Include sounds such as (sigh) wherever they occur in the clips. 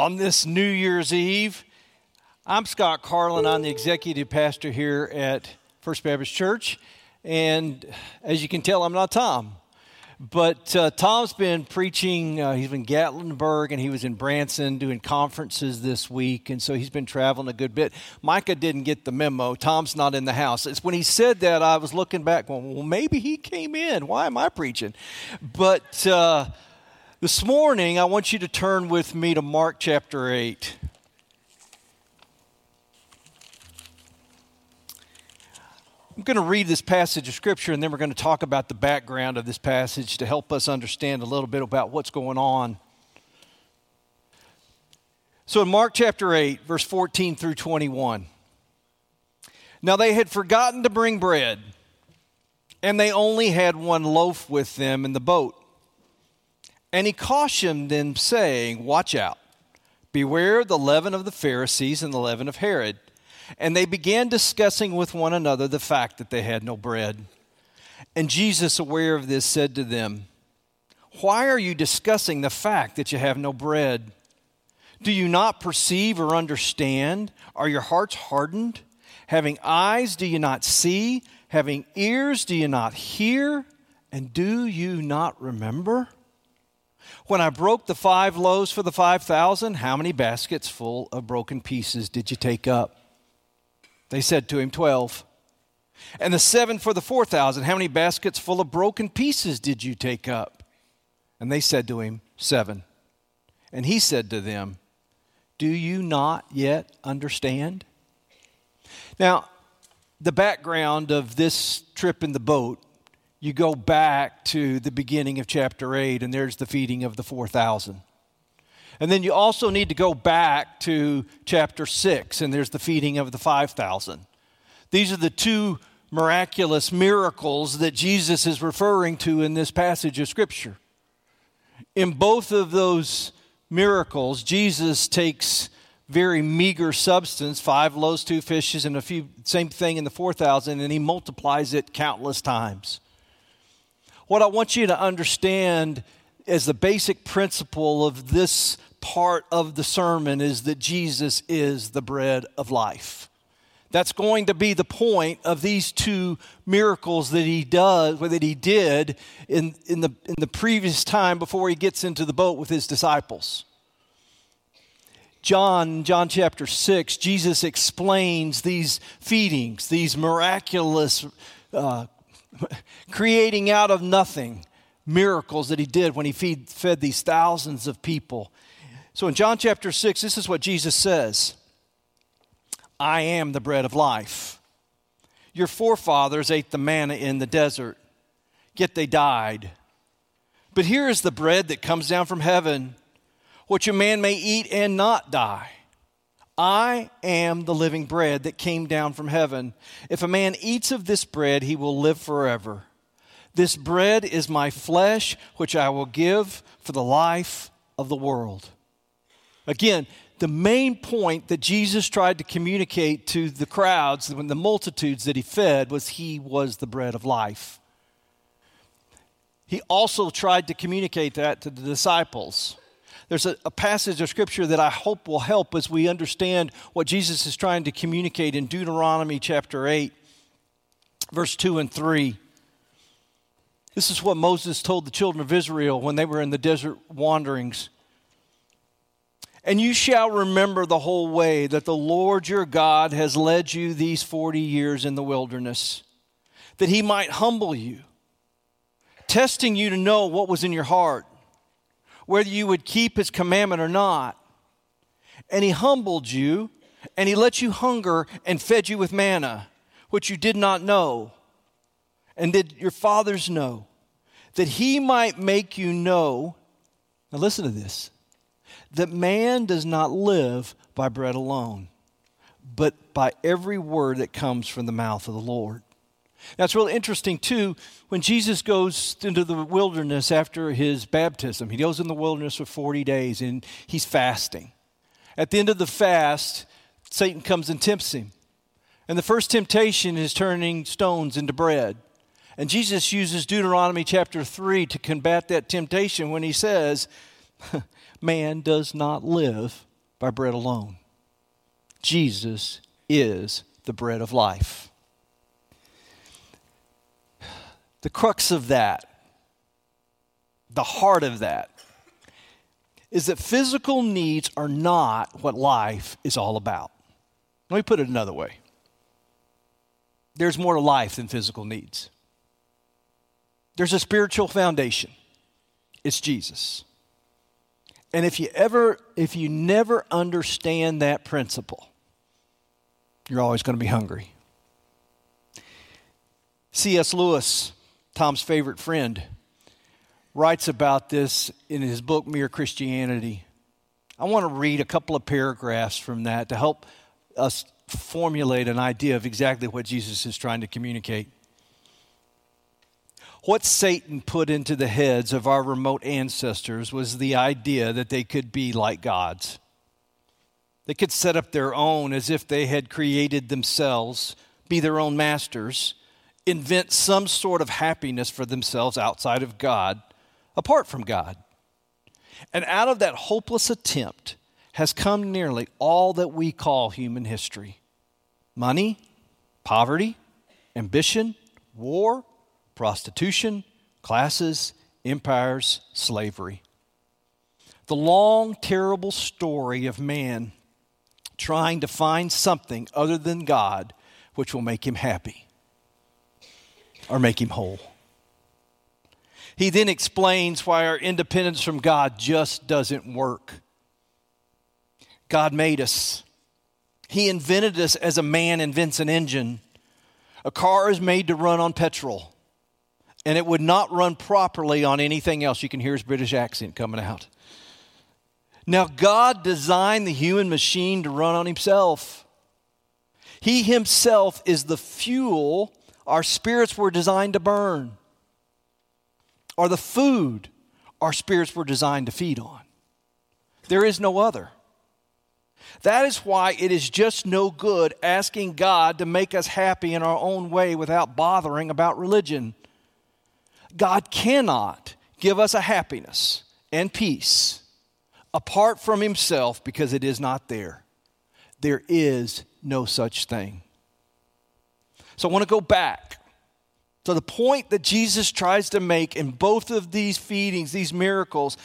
on this New Year's Eve. I'm Scott Carlin. I'm the executive pastor here at First Baptist Church. And as you can tell, I'm not Tom. But uh, Tom's been preaching, uh, he's been Gatlinburg and he was in Branson doing conferences this week. And so he's been traveling a good bit. Micah didn't get the memo. Tom's not in the house. It's when he said that, I was looking back, going, well, maybe he came in. Why am I preaching? But. Uh, this morning, I want you to turn with me to Mark chapter 8. I'm going to read this passage of Scripture and then we're going to talk about the background of this passage to help us understand a little bit about what's going on. So, in Mark chapter 8, verse 14 through 21, now they had forgotten to bring bread, and they only had one loaf with them in the boat. And he cautioned them, saying, Watch out, beware of the leaven of the Pharisees and the leaven of Herod. And they began discussing with one another the fact that they had no bread. And Jesus, aware of this, said to them, Why are you discussing the fact that you have no bread? Do you not perceive or understand? Are your hearts hardened? Having eyes, do you not see? Having ears, do you not hear? And do you not remember? When I broke the five loaves for the 5,000, how many baskets full of broken pieces did you take up? They said to him, 12. And the seven for the 4,000, how many baskets full of broken pieces did you take up? And they said to him, Seven. And he said to them, Do you not yet understand? Now, the background of this trip in the boat you go back to the beginning of chapter 8, and there's the feeding of the 4,000. And then you also need to go back to chapter 6, and there's the feeding of the 5,000. These are the two miraculous miracles that Jesus is referring to in this passage of Scripture. In both of those miracles, Jesus takes very meager substance, five loaves, two fishes, and a few, same thing in the 4,000, and he multiplies it countless times. What I want you to understand as the basic principle of this part of the sermon is that Jesus is the bread of life. That's going to be the point of these two miracles that he does, that he did in, in, the, in the previous time before he gets into the boat with his disciples. John, John chapter 6, Jesus explains these feedings, these miraculous uh, (laughs) creating out of nothing miracles that he did when he feed, fed these thousands of people. So in John chapter 6, this is what Jesus says I am the bread of life. Your forefathers ate the manna in the desert, yet they died. But here is the bread that comes down from heaven, which a man may eat and not die. I am the living bread that came down from heaven. If a man eats of this bread, he will live forever. This bread is my flesh, which I will give for the life of the world. Again, the main point that Jesus tried to communicate to the crowds, when the multitudes that he fed, was he was the bread of life. He also tried to communicate that to the disciples there's a, a, passage of scripture that I hope will help as we understand what Jesus is trying to communicate in Deuteronomy chapter 8, verse 2 and 3. This is what Moses told the children of Israel when they were in the desert wanderings. And you shall remember the whole way that the Lord your God has led you these 40 years in the wilderness, that he might humble you, testing you to know what was in your heart whether you would keep his commandment or not. And he humbled you, and he let you hunger and fed you with manna, which you did not know, and did your fathers know, that he might make you know. Now, listen to this that man does not live by bread alone, but by every word that comes from the mouth of the Lord. Now, it's really interesting, too, when Jesus goes into the wilderness after his baptism. He goes in the wilderness for 40 days and he's fasting. At the end of the fast, Satan comes and tempts him. And the first temptation is turning stones into bread. And Jesus uses Deuteronomy chapter 3 to combat that temptation when he says, (laughs) Man does not live by bread alone. Jesus is the bread of life. The crux of that, the heart of that, is that physical needs are not what life is all about. Let me put it another way there's more to life than physical needs, there's a spiritual foundation. It's Jesus. And if you ever, if you never understand that principle, you're always going to be hungry. C.S. Lewis, Tom's favorite friend, writes about this in his book, Mere Christianity. I want to read a couple of paragraphs from that to help us formulate an idea of exactly what Jesus is trying to communicate. What Satan put into the heads of our remote ancestors was the idea that they could be like gods. They could set up their own as if they had created themselves, be their own masters, invent some sort of happiness for themselves outside of God, apart from God. And out of that hopeless attempt has come nearly all that we call human history money, poverty, ambition, war, prostitution, classes, empires, slavery. The long, terrible story of man trying to find something other than God which will make him happy or make him whole. He then explains why our independence from God just doesn't work. God made us. He invented us as a man invents an engine. A car is made to run on petrol, and it would not run properly on anything else. You can hear his British accent coming out. Now, God designed the human machine to run on himself. He himself is the fuel our spirits were designed to burn, or the food our spirits were designed to feed on. There is no other. That is why it is just no good asking God to make us happy in our own way without bothering about religion. God cannot give us a happiness and peace apart from Himself because it is not there. There is no such thing. So I want to go back to the point that Jesus tries to make in both of these feedings, these miracles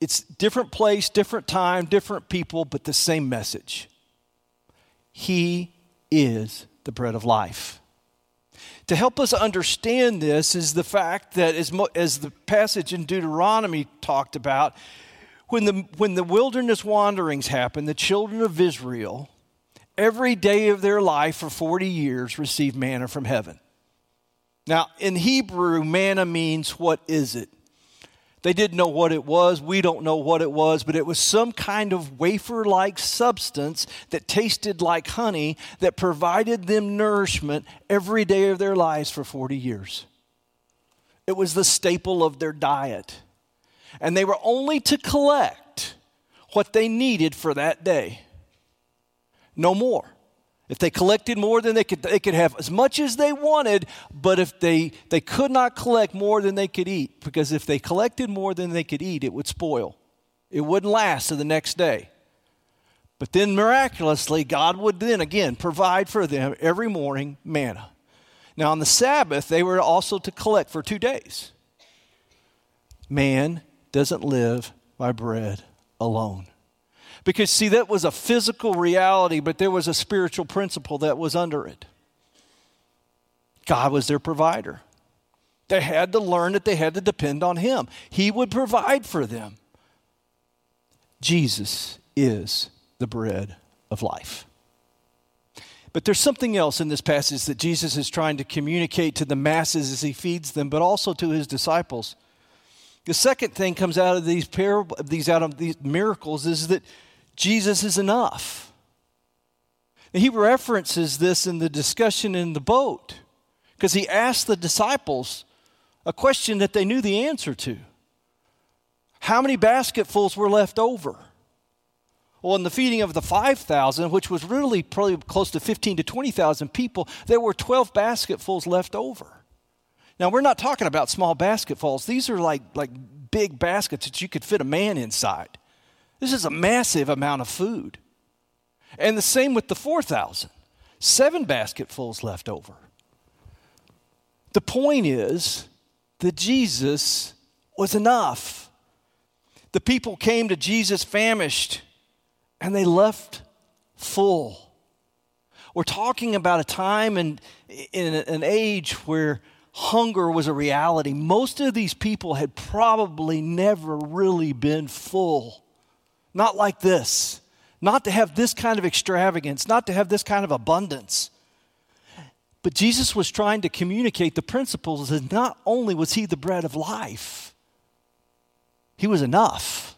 it's different place, different time, different people, but the same message. He is the bread of life. To help us understand this is the fact that, as, mo- as the passage in Deuteronomy talked about, when the, when the wilderness wanderings happened, the children of Israel, every day of their life for 40 years, received manna from heaven. Now, in Hebrew, manna means what is it? They didn't know what it was. We don't know what it was, but it was some kind of wafer like substance that tasted like honey that provided them nourishment every day of their lives for 40 years. It was the staple of their diet. And they were only to collect what they needed for that day, no more. If they collected more than they could, they could have as much as they wanted, but if they, they could not collect more than they could eat, because if they collected more than they could eat, it would spoil. It wouldn't last to the next day. But then miraculously, God would then again provide for them every morning manna. Now, on the Sabbath, they were also to collect for two days. Man doesn't live by bread alone. Because, see, that was a physical reality, but there was a spiritual principle that was under it. God was their provider. They had to learn that they had to depend on Him, He would provide for them. Jesus is the bread of life. But there's something else in this passage that Jesus is trying to communicate to the masses as he feeds them, but also to his disciples. The second thing comes out of these parable, these out of these miracles is that Jesus is enough. And he references this in the discussion in the boat because he asked the disciples a question that they knew the answer to How many basketfuls were left over? Well, in the feeding of the 5,000, which was really probably close to 15 to 20,000 people, there were 12 basketfuls left over. Now, we're not talking about small basketfuls. These are like, like big baskets that you could fit a man inside. This is a massive amount of food. And the same with the 4,000. Seven basketfuls left over. The point is that Jesus was enough. The people came to Jesus famished and they left full. We're talking about a time and in an age where hunger was a reality. Most of these people had probably never really been full. Not like this. Not to have this kind of extravagance, not to have this kind of abundance. But Jesus was trying to communicate the principles that not only was he the bread of life, he was enough.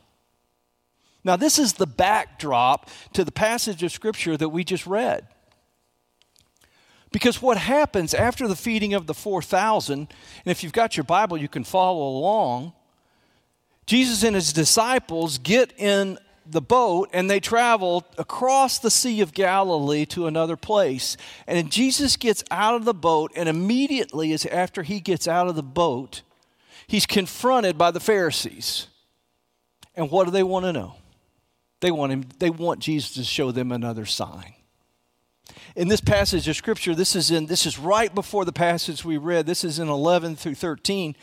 Now, this is the backdrop to the passage of Scripture that we just read. Because what happens after the feeding of the 4,000, and if you've got your Bible, you can follow along. Jesus and his disciples get in the boat and they travel across the Sea of Galilee to another place. And Jesus gets out of the boat, and immediately, as after he gets out of the boat, he's confronted by the Pharisees. And what do they want to know? They want him, they want Jesus to show them another sign in this passage of scripture this is in this is right before the passage we read. This is in 11 through 13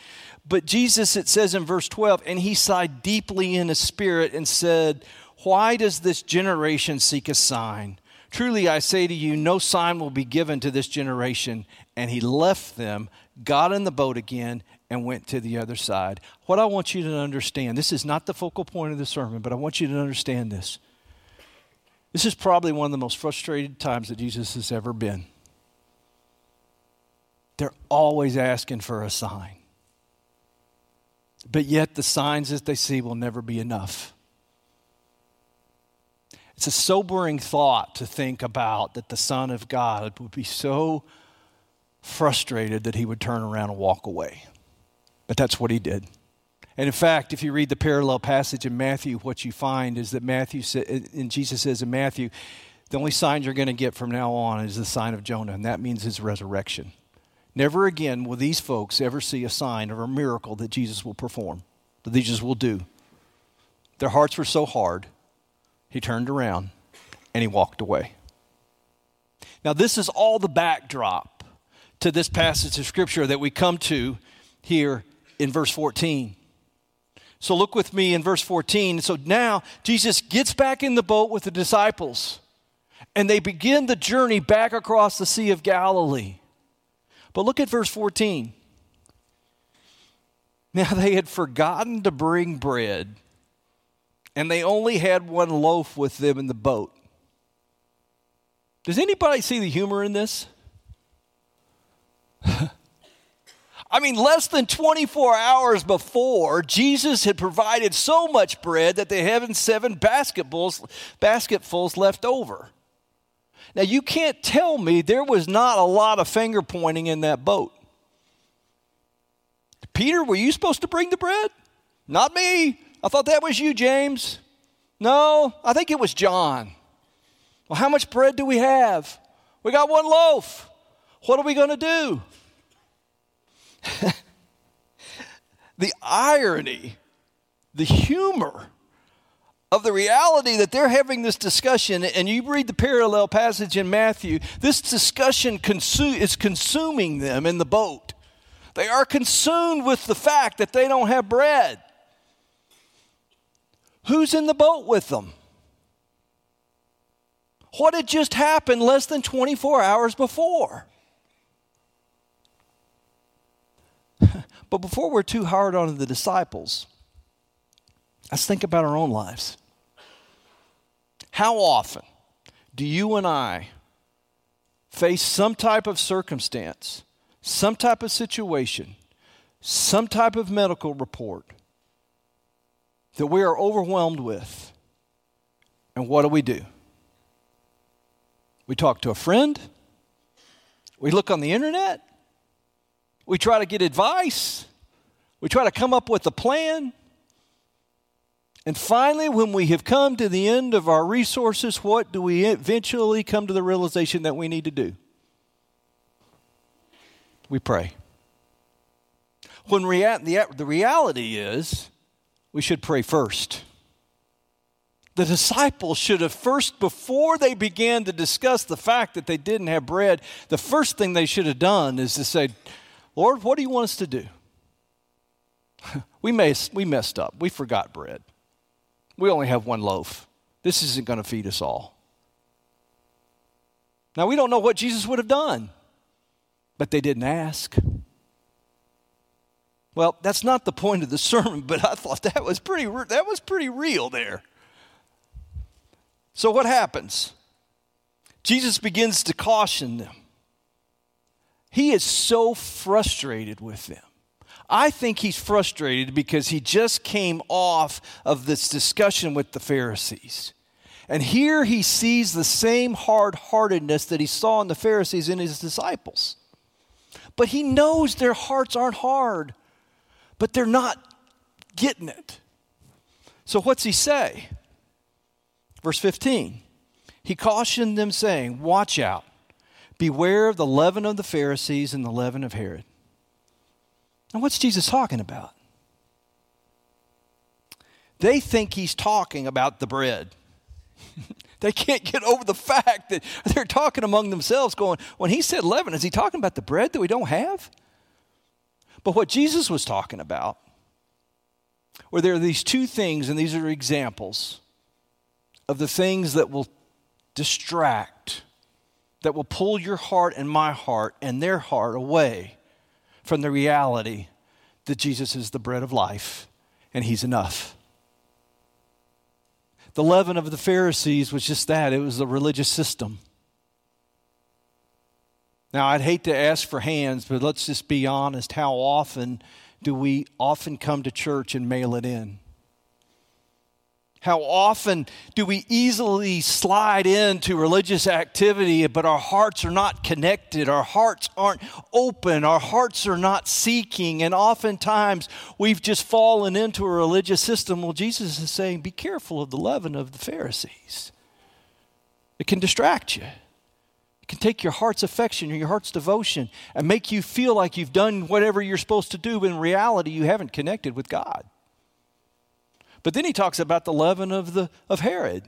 but jesus it says in verse 12 and he sighed deeply in his spirit and said why does this generation seek a sign? Truly i say to you no sign will be given to this generation. And he left them got in the boat again and went to the other side. What i want you to understand this is not the focal point of the sermon but i want you to understand this this is probably one of the most frustrated times that Jesus has ever been. They're always asking for a sign. But yet, the signs that they see will never be enough. It's a sobering thought to think about that the Son of God would be so frustrated that he would turn around and walk away. But that's what he did. And in fact, if you read the parallel passage in Matthew, what you find is that Matthew and Jesus says in Matthew, the only sign you're going to get from now on is the sign of Jonah, and that means his resurrection. Never again will these folks ever see a sign or a miracle that Jesus will perform, that Jesus will do. Their hearts were so hard, he turned around and he walked away. Now, this is all the backdrop to this passage of Scripture that we come to here in verse 14. So look with me in verse 14. So now Jesus gets back in the boat with the disciples, and they begin the journey back across the Sea of Galilee. But look at verse 14. (laughs) Now they had forgotten to bring bread, and they only had one loaf with them in the boat. Does anybody see the humor in this? (laughs) I mean, less than 24 hours before, Jesus had provided so much bread that they had seven basketfuls, basketfuls left over. Now, you can't tell me there was not a lot of finger pointing in that boat. Peter, were you supposed to bring the bread? Not me. I thought that was you, James. No, I think it was John. Well, how much bread do we have? We got one loaf. What are we going to do? (laughs) the irony, the humor of the reality that they're having this discussion, and you read the parallel passage in Matthew, this discussion consu- is consuming them in the boat. They are consumed with the fact that they don't have bread. Who's in the boat with them? What had just happened less than 24 hours before? But before we're too hard on the disciples, let's think about our own lives. How often do you and I face some type of circumstance, some type of situation, some type of medical report that we are overwhelmed with? And what do we do? We talk to a friend. We look on the internet. We try to get advice. We try to come up with a plan. And finally, when we have come to the end of our resources, what do we eventually come to the realization that we need to do? We pray. When rea- the, the reality is, we should pray first. The disciples should have first, before they began to discuss the fact that they didn't have bread, the first thing they should have done is to say, Lord, what do you want us to do? (laughs) we, messed, we messed up. We forgot bread. We only have one loaf. This isn't going to feed us all. Now, we don't know what Jesus would have done, but they didn't ask. Well, that's not the point of the (laughs) sermon, but I thought that was pretty, that was pretty real there. So, what happens? Jesus begins to caution them. He is so frustrated with them. I think he's frustrated because he just came off of this discussion with the Pharisees. And here he sees the same hard heartedness that he saw in the Pharisees in his disciples. But he knows their hearts aren't hard, but they're not getting it. So, what's he say? Verse 15 He cautioned them, saying, Watch out, beware of the leaven of the Pharisees and the leaven of Herod. Now, what's Jesus talking about? They think he's talking about the bread. (laughs) they can't get over the fact that they're talking among themselves, going, when he said leaven, is he talking about the bread that we don't have? But what Jesus was talking about where there are these two things, and these are examples of the things that will distract, that will pull your heart and my heart and their heart away from the reality that Jesus is the bread of life and he's enough. The leaven of the Pharisees was just that it was a religious system. Now, I'd hate to ask for hands, but let's just be honest. How often do we often come to church and mail it in? How often do we easily slide into religious activity, but our hearts are not connected, our hearts aren't open, our hearts are not seeking, and oftentimes we've just fallen into a religious system. Well, Jesus is saying, be careful of the leaven of the Pharisees. It can distract you. It can take your heart's affection or your heart's devotion and make you feel like you've done whatever you're supposed to do, but in reality, you haven't connected with God. But then he talks about the leaven of, the, of Herod.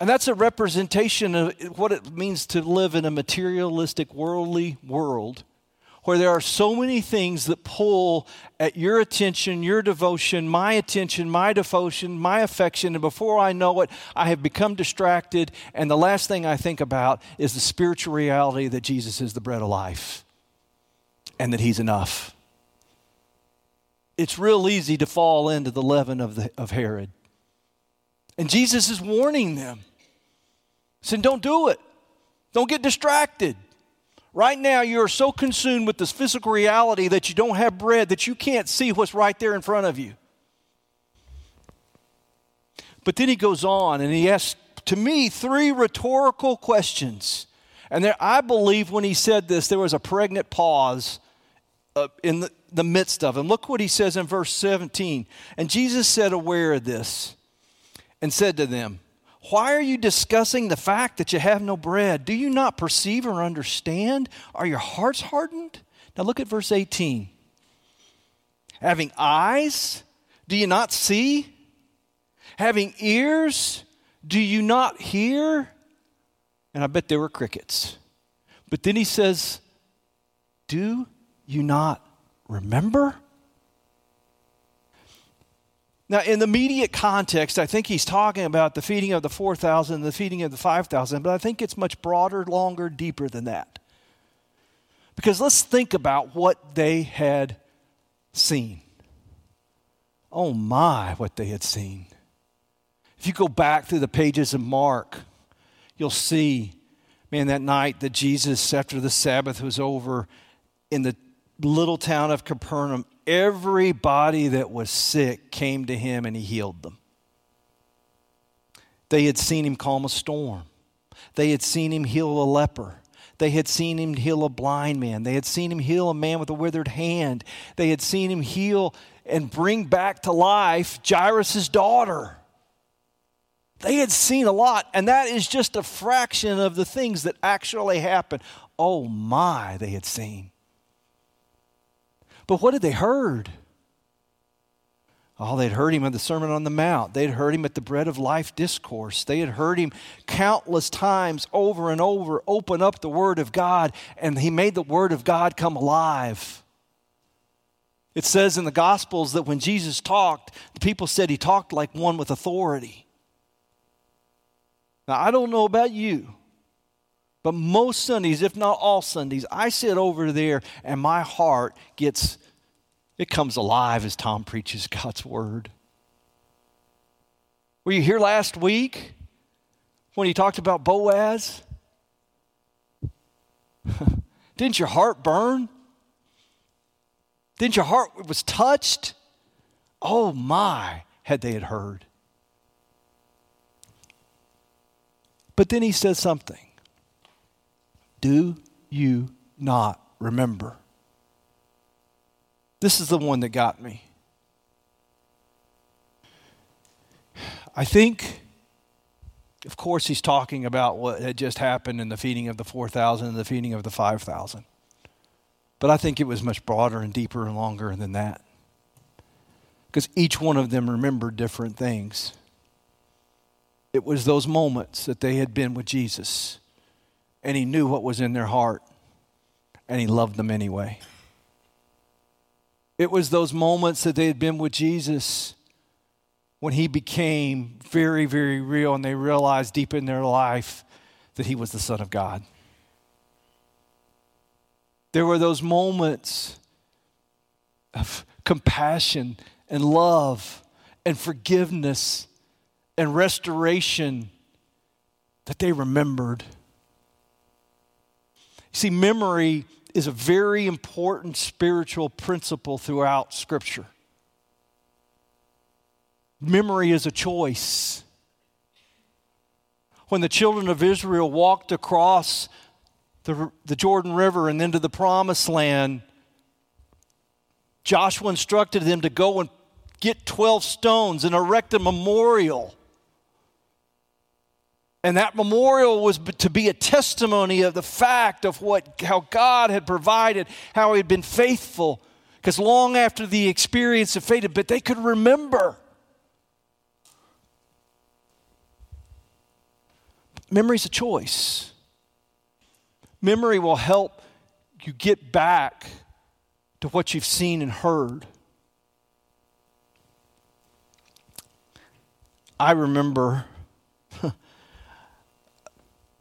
And that's a representation of what it means to live in a materialistic, worldly world where there are so many things that pull at your attention, your devotion, my attention, my devotion, my affection. And before I know it, I have become distracted. And the last thing I think about is the spiritual reality that Jesus is the bread of life and that He's enough it's real easy to fall into the leaven of, the, of Herod. And Jesus is warning them, saying, Don't do it. Don't get distracted. Right now, you are so consumed with this physical reality that you don't have bread that you can't see what's right there in front of you. But then he goes on and he asks, to me, three rhetorical questions. And there, I believe when he said this, there was a pregnant pause uh, in the, the midst of him. Look what he says in verse 17. And Jesus said, aware of this, and said to them, Why are you discussing the fact that you have no bread? Do you not perceive or understand? Are your hearts hardened? Now look at verse 18. Having eyes, do you not see? Having ears, do you not hear? And I bet there were crickets. But then he says, Do you not remember? Now, in the immediate context, I think he's talking about the feeding of the 4,000 and the feeding of the 5,000, but I think it's much broader, longer, deeper than that. Because let's think about what they had seen. Oh my, what they had seen. If you go back through the pages of Mark, you'll see, man, that night that Jesus, after the Sabbath was over, in the little town of Capernaum, everybody that was sick came to him and he healed them. They had seen him calm a storm, they had seen him heal a leper. They had seen him heal a blind man. They had seen him heal a man with a withered hand. They had seen him heal and bring back to life Jairus' daughter. They had seen a lot, and that is just a fraction of the things that actually happened. Oh my, they had seen. But what had they heard? Oh, they'd heard him at the Sermon on the Mount. They'd heard him at the Bread of Life discourse. They had heard him countless times over and over open up the Word of God, and he made the Word of God come alive. It says in the Gospels that when Jesus talked, the people said he talked like one with authority. Now, I don't know about you, but most Sundays, if not all Sundays, I sit over there and my heart gets it comes alive as Tom preaches (laughs) God's word. Were you here last week when he talked about Boaz? (laughs) Didn't your heart burn? Didn't your heart was touched? Oh my, had they had heard. But then he says something. Do you not remember? This is the one that got me. I think, of course, he's talking about what had just happened in the feeding of the 4,000 and the feeding of the 5,000. But I think it was much broader and deeper and longer than that. Because each one of them remembered different things. It was those moments that they had been with Jesus, and he knew what was in their heart, and he loved them anyway. It was those moments that they had been with Jesus when he became very, very real and they realized deep in their life that he was the Son of God. There were those moments of compassion and love and forgiveness and restoration that they remembered. See, memory is a very important spiritual principle throughout Scripture. Memory is a choice. When the children of Israel walked across the, the Jordan River and into the promised land, Joshua instructed them to go and get 12 stones and erect a memorial and that memorial was to be a testimony of the fact of what, how God had provided, how He had been faithful. Because long after the experience had faded, but they could remember. Memory's a choice. Memory will help you get back to what you've seen and heard. I remember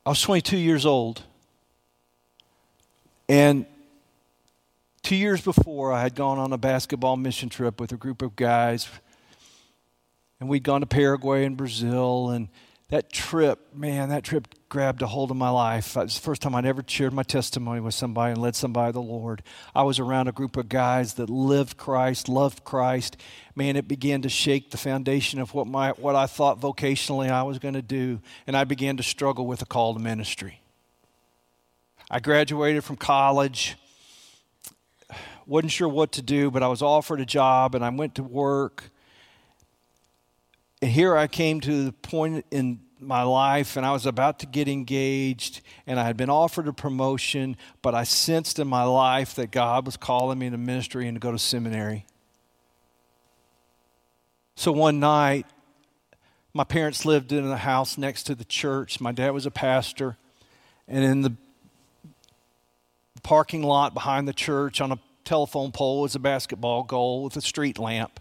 I was 22 years old. And two years before, I had gone on a basketball mission trip with a group of guys. And we'd gone to Paraguay and Brazil. And that trip, man, that trip grabbed a hold of my life. It was the first time I'd ever shared my testimony with somebody and led somebody to the Lord. I was around a group of guys that lived Christ, loved Christ. Man, it began to shake the foundation of what, my, what I thought vocationally I was going to do, and I began to struggle with a call to ministry. I graduated from college, wasn't sure what to do, but I was offered a job, and I went to work. And here I came to the point in my life and I was about to get engaged and I had been offered a promotion, but I sensed in my life that God was calling me to ministry and to go to seminary. So one night, my parents lived in a house next to the church. My dad was a pastor. And in the parking lot behind the church on a telephone pole was a basketball goal with a street lamp.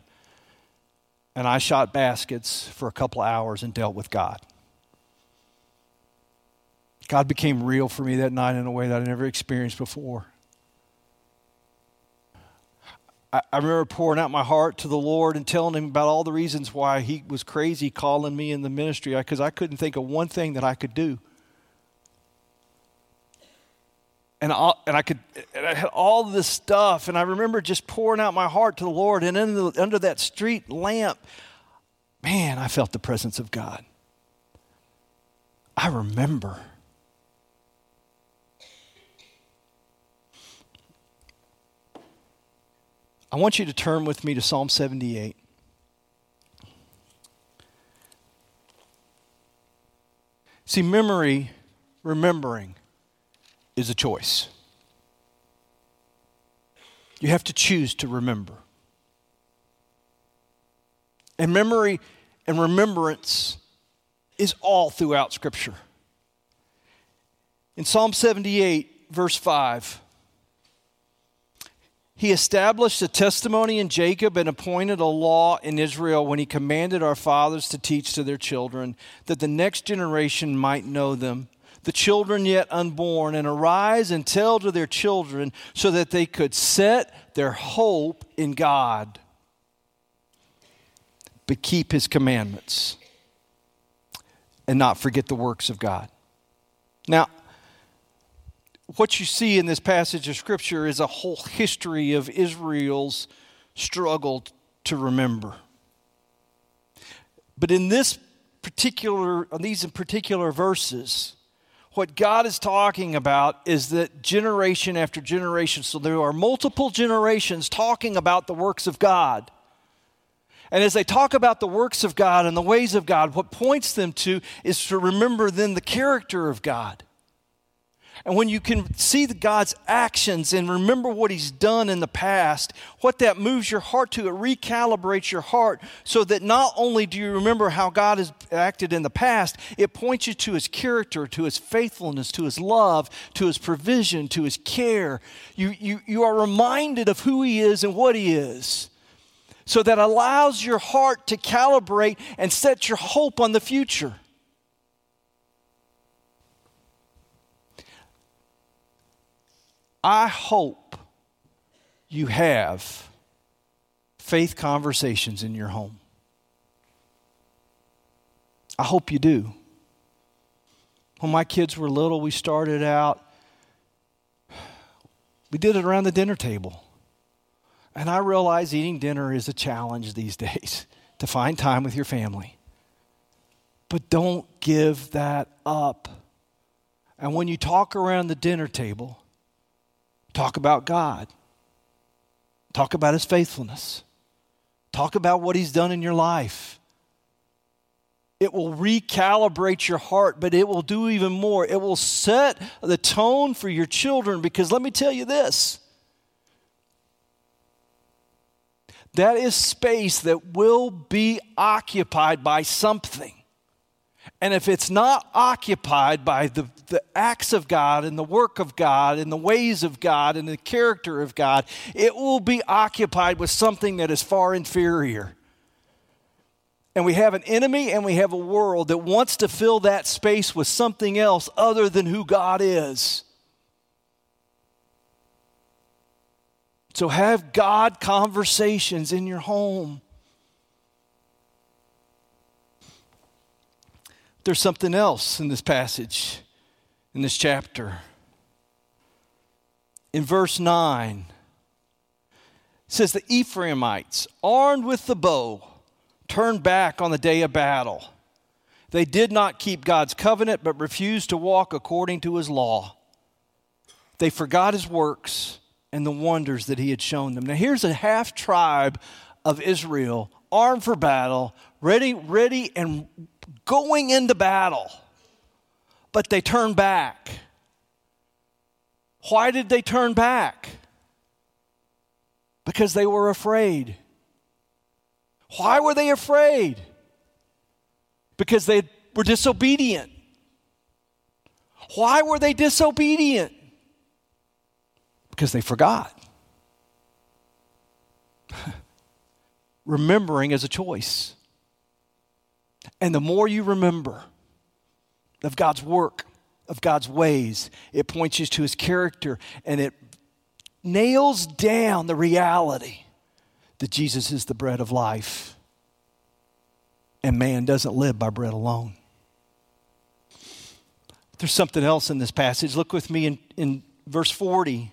And I shot baskets for a couple of hours and dealt with God. God became real for me that night in a way that I never experienced before. I, I remember pouring out my heart to the Lord and telling Him about all the reasons why He was crazy calling me in the ministry because I couldn't think of one thing that I could do. And I, and I could and I had all this stuff and I remember just pouring out my heart to the Lord and the, under that street lamp man I felt the presence of God. I remember. I want you to turn with me to Psalm 78. See, memory, remembering, is a choice. You have to choose to remember. And memory and remembrance is all throughout Scripture. In Psalm 78, verse 5, he established a testimony in Jacob and appointed a law in Israel when he commanded our fathers to teach to their children, that the next generation might know them, the children yet unborn, and arise and tell to their children, so that they could set their hope in God, but keep his commandments and not forget the works of God. Now, what you see in this passage of Scripture is a whole history of Israel's struggle to remember. But in this particular, these in particular verses, what God is talking about is that generation after generation, so there are multiple generations talking about the works of God. And as they talk about the works of God and the ways of God, what points them to is to remember then the character of God. And when you can see God's actions and remember what He's done in the past, what that moves your heart to, it recalibrates your heart so that not only do you remember how God has acted in the past, it points you to His character, to His faithfulness, to His love, to His provision, to His care. You, you, you are reminded of who He is and what He is. So that allows your heart to calibrate and set your hope on the future. I hope you have faith conversations in your home. I hope you do. When my kids were little, we started out, we did it around the dinner table. And I realize eating dinner is a challenge these (laughs) days to find time with your family. But don't give that up. And when you talk around the dinner table, Talk about God. Talk about His faithfulness. Talk about what He's done in your life. It will recalibrate your heart, but it will do even more. It will set the tone for your children because let me tell you this that is space that will be occupied by something. And if it's not occupied by the, the acts of God and the work of God and the ways of God and the character of God, it will be occupied with something that is far inferior. And we have an enemy and we have a world that wants to fill that space with something else other than who God is. So have God conversations in your home. There's something else in this passage, in this chapter. In verse 9, it says the Ephraimites, armed with the bow, turned back on the day of battle. They did not keep God's covenant, but refused to walk according to his law. They forgot his works and the wonders that he had shown them. Now, here's a half tribe of Israel, armed for battle, ready, ready and going into battle, but they turned back. Why did they turn back? Because they were afraid. Why were they afraid? Because they were disobedient. Why were they disobedient? Because they forgot. (laughs) Remembering is a choice. And the more you remember of God's work, of God's ways, it points you to his character and it nails down the reality that Jesus is the bread of life and man doesn't live by bread alone. There's something else in this passage. Look with me in, in verse 40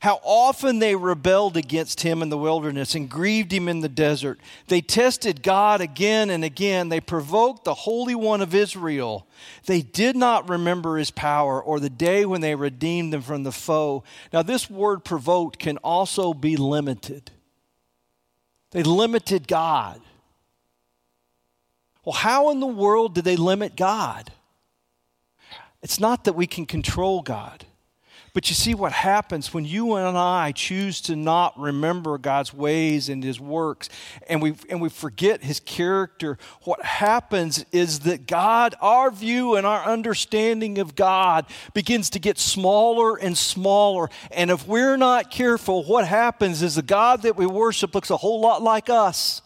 how often they rebelled against him in the wilderness and grieved him in the desert. They tested God again and again. They provoked the Holy One of Israel. They did not remember his power or the day when they redeemed them from the foe. Now, this word provoked can also be limited. They limited God. Well, how in the world did they limit God? It's not that we can control God But you see what happens when you and I choose to not remember God's ways and his works and we and we forget his character. What happens is that God, our view and our understanding of God begins to get smaller and smaller. And if we're not careful, what happens is the God that we worship looks a whole lot like us.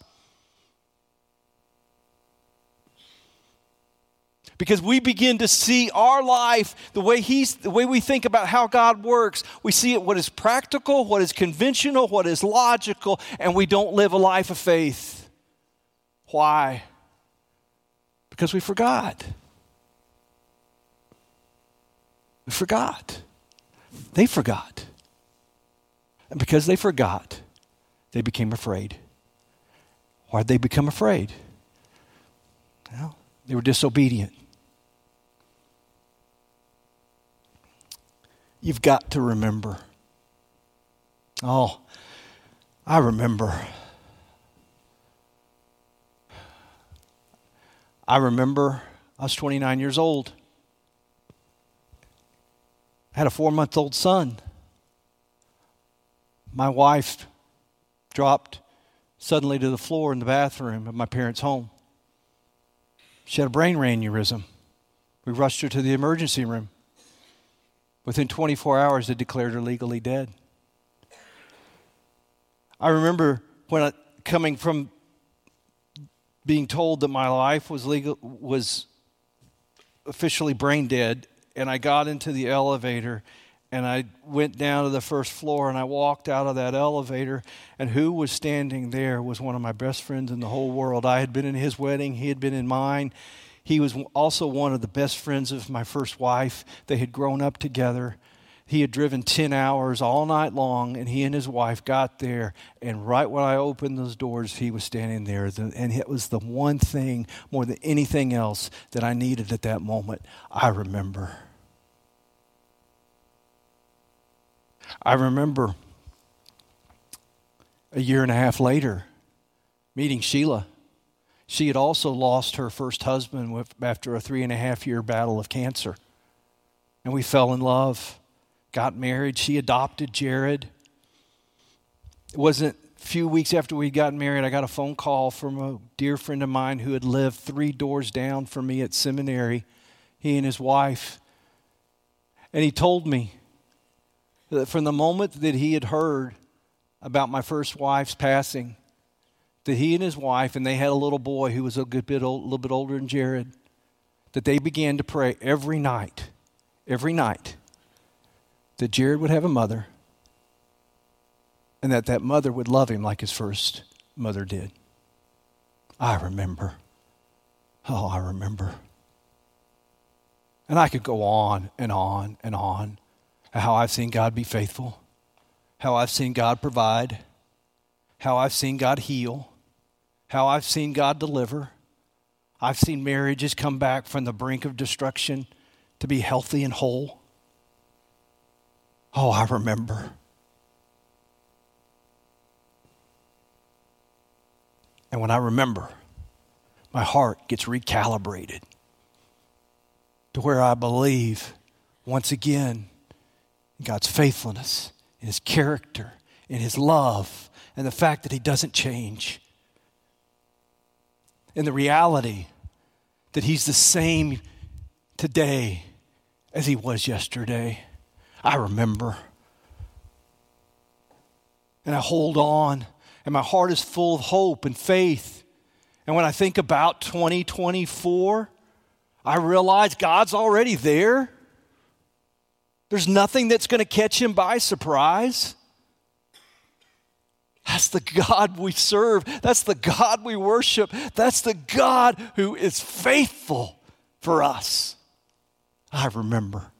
Because we begin to see our life the way he's the way we think about how God works. We see it what is practical, what is conventional, what is logical, and we don't live a life of faith. Why? Because we forgot. We forgot. They forgot. And because they forgot, they became afraid. Why did they become afraid? Well, they were disobedient. You've got to remember. Oh, I remember. I remember I was 29 years old. I had a four month old son. My wife dropped suddenly to the floor in the bathroom of my parents' home. She had a brain aneurysm. We rushed her to the emergency room. Within 24 hours, they declared her legally dead. I remember when I, coming from being told that my life was legal was officially brain dead, and I got into the elevator and I went down to the first floor and I walked out of that elevator and who was standing there was one of my best friends in the whole world. I had been in his wedding, he had been in mine. He was also one of the best friends of my first wife. They had grown up together. He had driven 10 hours all night long, and he and his wife got there. And right when I opened those doors, he was standing there. And it was the one thing, more than anything else, that I needed at that moment. I remember. I remember a year and a half later meeting Sheila. She had also lost her first husband after a three and a half year battle of cancer. And we fell in love, got married. She adopted Jared. It wasn't a few weeks after we got married, I got a phone call from a dear friend of mine who had lived three doors down from me at seminary, he and his wife. And he told me that from the moment that he had heard about my first wife's passing, that he and his wife, and they had a little boy who was a good bit old, a little bit older than Jared, that they began to pray every night, every night, that Jared would have a mother and that that mother would love him like his first mother did. I remember. Oh, I remember. And I could go on and on and on how I've seen God be faithful, how I've seen God provide, how I've seen God heal, how I've seen God deliver. I've seen marriages come back from the brink of destruction to be healthy and whole. Oh, I remember. And when I remember, my heart gets recalibrated to where I believe once again in God's faithfulness, in His character, in His love, and the fact that He doesn't change in the reality that He's the same today as He was yesterday. I remember. And I hold on, and my heart is full of hope and faith. And when I think about 2024, I realize God's already there. There's nothing that's going to catch him by surprise. That's the God we serve. That's the God we worship. That's the God who is faithful for us. I remember.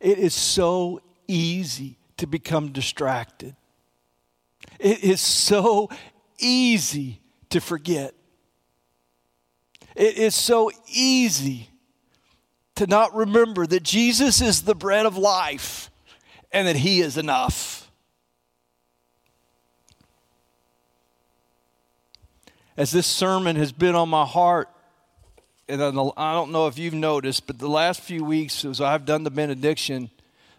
It is so easy to become distracted. It is so easy to forget. It is so easy to not remember that Jesus is the bread of life and that He is enough. As this sermon has been on my heart, and I don't know if you've noticed, but the last few weeks, as I've done the benediction,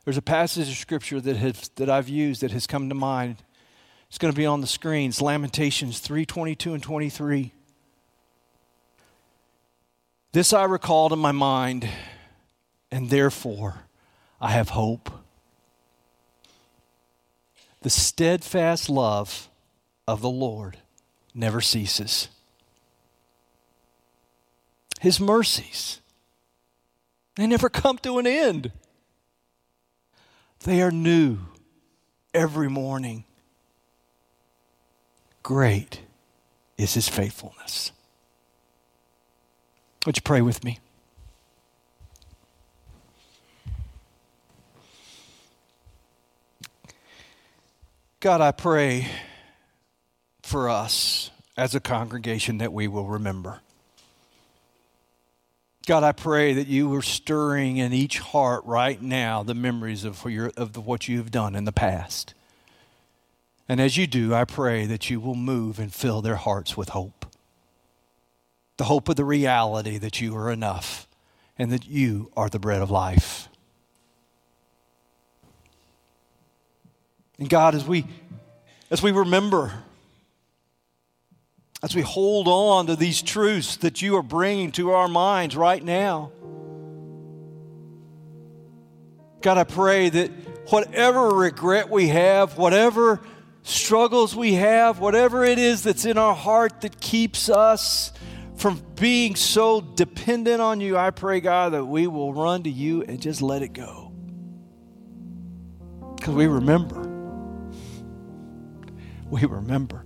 there's a passage of scripture that, has, that I've used that has come to mind. It's going to be on the screens Lamentations 3 22 and 23. This I recalled in my mind, and therefore I have hope. The steadfast love of the Lord never ceases. His mercies, they never come to an end. They are new every morning. Great is his faithfulness. Would you pray with me? God, I pray for us as a congregation that we will remember. God, I pray that you are stirring in each heart right now the memories of, your, of the, what you have done in the past. And as you do, I pray that you will move and fill their hearts with hope. The hope of the reality that you are enough and that you are the bread of life. And God, as we, as we remember, as we hold on to these truths that you are bringing to our minds right now, God, I pray that whatever regret we have, whatever struggles we have, whatever it is that's in our heart that keeps us from being so dependent on you, I pray, God, that we will run to you and just let it go. Because we remember we remember.